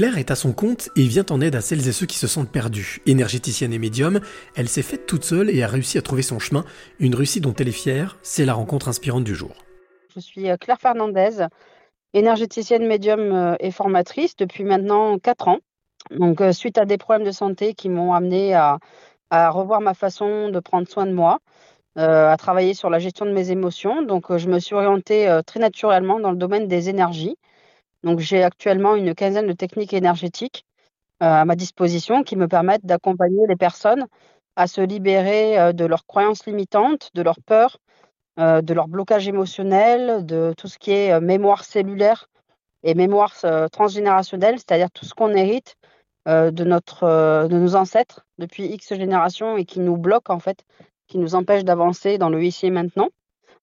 Claire est à son compte et vient en aide à celles et ceux qui se sentent perdus. Énergéticienne et médium, elle s'est faite toute seule et a réussi à trouver son chemin. Une réussite dont elle est fière, c'est la rencontre inspirante du jour. Je suis euh, Claire Fernandez, énergéticienne médium euh, et formatrice depuis maintenant 4 ans. Donc, euh, suite à des problèmes de santé qui m'ont amené à, revoir ma façon de prendre soin de moi, à travailler sur la gestion de mes émotions. Donc, je me suis orientée très naturellement dans le domaine des énergies. Donc, j'ai actuellement une quinzaine de techniques énergétiques à ma disposition qui me permettent d'accompagner les personnes à se libérer de leurs croyances limitantes, de leurs peurs, euh, de leur blocage émotionnel, de tout ce qui est euh, mémoire cellulaire et mémoire euh, transgénérationnelle, c'est-à-dire tout ce qu'on hérite de, notre, de nos ancêtres depuis X générations et qui nous bloque en fait, qui nous empêche d'avancer dans le ici et maintenant.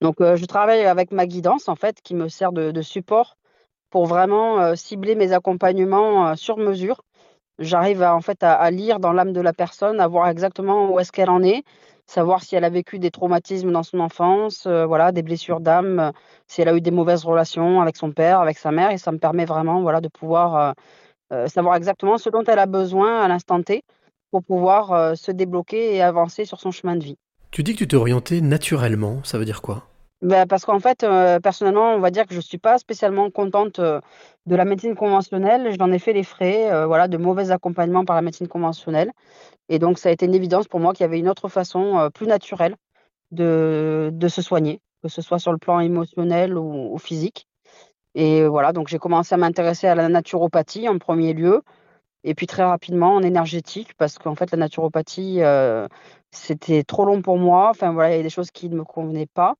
Donc je travaille avec ma guidance en fait qui me sert de, support pour vraiment cibler mes accompagnements sur mesure. J'arrive en fait à, lire dans l'âme de la personne, à voir exactement où est-ce qu'elle en est, savoir si elle a vécu des traumatismes dans son enfance, euh, voilà, des blessures d'âme, euh, si elle a eu des mauvaises relations avec son père, avec sa mère, et ça me permet vraiment, voilà, de pouvoir euh, savoir exactement ce dont elle a besoin à l'instant T pour pouvoir se débloquer et avancer sur son chemin de vie. Tu dis que tu t'es orienté naturellement, ça veut dire quoi? Bah, parce qu'en fait, euh, personnellement, on va dire que je ne suis pas spécialement contente euh, de la médecine conventionnelle. J'en ai fait les frais, euh, voilà, de mauvais accompagnements par la médecine conventionnelle. Et donc, ça a été une évidence pour moi qu'il y avait une autre façon plus naturelle de, de se soigner, que ce soit sur le plan émotionnel ou, physique. Et voilà, donc j'ai commencé à m'intéresser à la naturopathie en premier lieu, et puis très rapidement en énergétique, parce qu'en fait, la naturopathie, c'était trop long pour moi. Enfin voilà, il y a des choses qui ne me convenaient pas.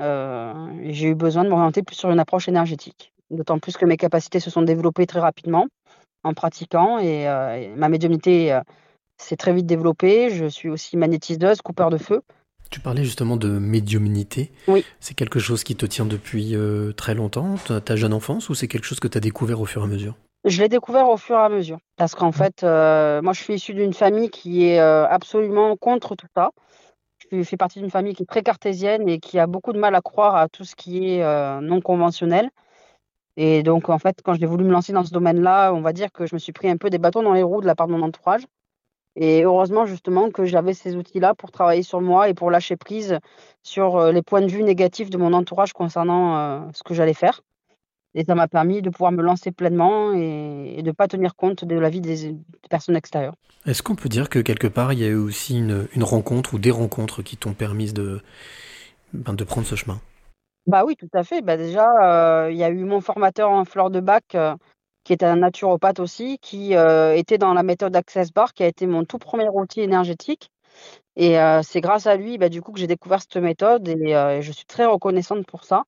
Euh, j'ai eu besoin de m'orienter plus sur une approche énergétique. D'autant plus que mes capacités se sont développées très rapidement en pratiquant et, euh, ma médiumnité euh, s'est très vite développée. Je suis aussi magnétiseuse, coupeur de feu. Tu parlais justement de médiumnité. Oui. C'est quelque chose qui te tient depuis très longtemps, ta jeune enfance, ou c'est quelque chose que tu as découvert au fur et à mesure? Je l'ai découvert au fur et à mesure. Parce qu'en fait, moi, je suis issue d'une famille qui est absolument contre tout ça je fais partie d'une famille qui est très cartésienne et qui a beaucoup de mal à croire à tout ce qui est euh, non conventionnel. Et donc, en fait, quand j'ai voulu me lancer dans ce domaine-là, on va dire que je me suis pris un peu des bâtons dans les roues de la part de mon entourage. Et heureusement, justement, que j'avais ces outils-là pour travailler sur moi et pour lâcher prise sur euh, les points de vue négatifs de mon entourage concernant euh, ce que j'allais faire. Et ça m'a permis de pouvoir me lancer pleinement et, de ne pas tenir compte de la vie des, personnes extérieures. Est-ce qu'on peut dire que quelque part, il y a eu aussi une, rencontre ou des rencontres qui t'ont permis de, ben, de prendre ce chemin? Bah oui, tout à fait. Bah déjà, euh, il y a eu mon formateur en fleur de bac, euh, qui était un naturopathe aussi, qui euh, était dans la méthode Access Bar, qui a été mon tout premier outil énergétique. Et c'est grâce à lui, bah, du coup, que j'ai découvert cette méthode et je suis très reconnaissante pour ça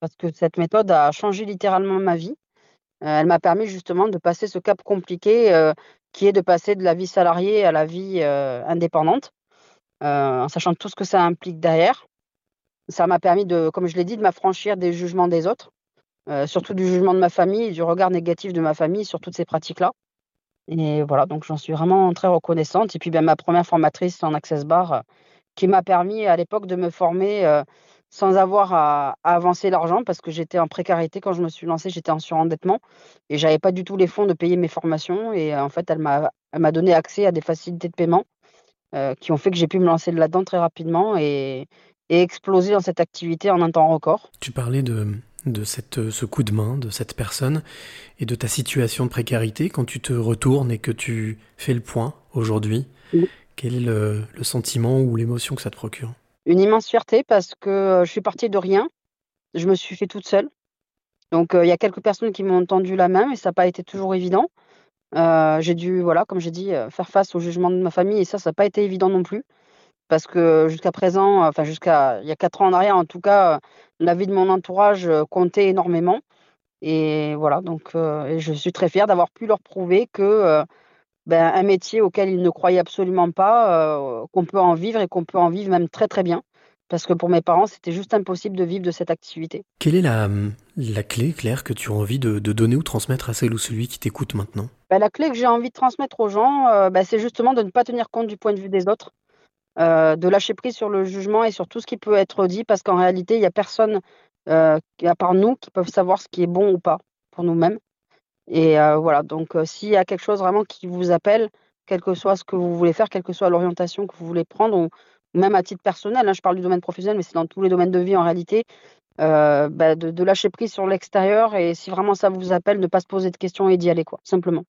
parce que cette méthode a changé littéralement ma vie. Euh, elle m'a permis justement de passer ce cap compliqué euh, qui est de passer de la vie salariée à la vie euh, indépendante, en sachant tout ce que ça implique derrière. Ça m'a permis de, comme je l'ai dit, de m'affranchir des jugements des autres, surtout du jugement de ma famille du regard négatif de ma famille sur toutes ces pratiques-là. Et voilà, donc j'en suis vraiment très reconnaissante. Et puis bien, ma première formatrice en Access Bar, qui m'a permis à l'époque de me former sans avoir à, avancer l'argent parce que j'étais en précarité quand je me suis lancée, j'étais en surendettement et j'avais pas du tout les fonds de payer mes formations et en fait elle m'a m'a donné accès à des facilités de paiement euh, qui ont fait que j'ai pu me lancer là-dedans très rapidement et, et, exploser dans cette activité en un temps record. Tu parlais de, de cette, ce coup de main de cette personne et de ta situation de précarité quand tu te retournes et que tu fais le point aujourd'hui. Quel est le, le sentiment ou l'émotion que ça te procure? Une immense fierté parce que je suis partie de rien. Je me suis fait toute seule. Donc il y a quelques personnes qui m'ont tendu la main, mais ça n'a pas été toujours évident. j'ai dû, voilà, comme j'ai dit, faire face au jugement de ma famille et ça, ça n'a pas été évident non plus. Parce que jusqu'à présent, enfin jusqu'à il y a quatre ans en arrière, en tout cas, la vie de mon entourage comptait énormément. Et voilà, donc je suis très fière d'avoir pu leur prouver que ben, un métier auquel ils ne croyaient absolument pas, euh, qu'on peut en vivre et qu'on peut en vivre même très très bien. Parce que pour mes parents, c'était juste impossible de vivre de cette activité. Quelle est la, la clé, Claire, que tu as envie de, donner ou transmettre à celle ou celui qui t'écoute maintenant? Ben, La clé que j'ai envie de transmettre aux gens, euh, ben, c'est justement de ne pas tenir compte du point de vue des autres, euh, de lâcher prise sur le jugement et sur tout ce qui peut être dit, parce qu'en réalité, il n'y a personne, à part nous, qui peuvent savoir ce qui est bon ou pas pour nous-mêmes. Et voilà, donc s'il y a quelque chose vraiment qui vous appelle, quel que soit ce que vous voulez faire, quelle que soit l'orientation que vous voulez prendre, ou même à titre personnel, hein, je parle du domaine professionnel, mais c'est dans tous les domaines de vie en réalité, bah, de, lâcher prise sur l'extérieur et si vraiment ça vous appelle, ne pas se poser de questions et d'y aller, quoi, simplement.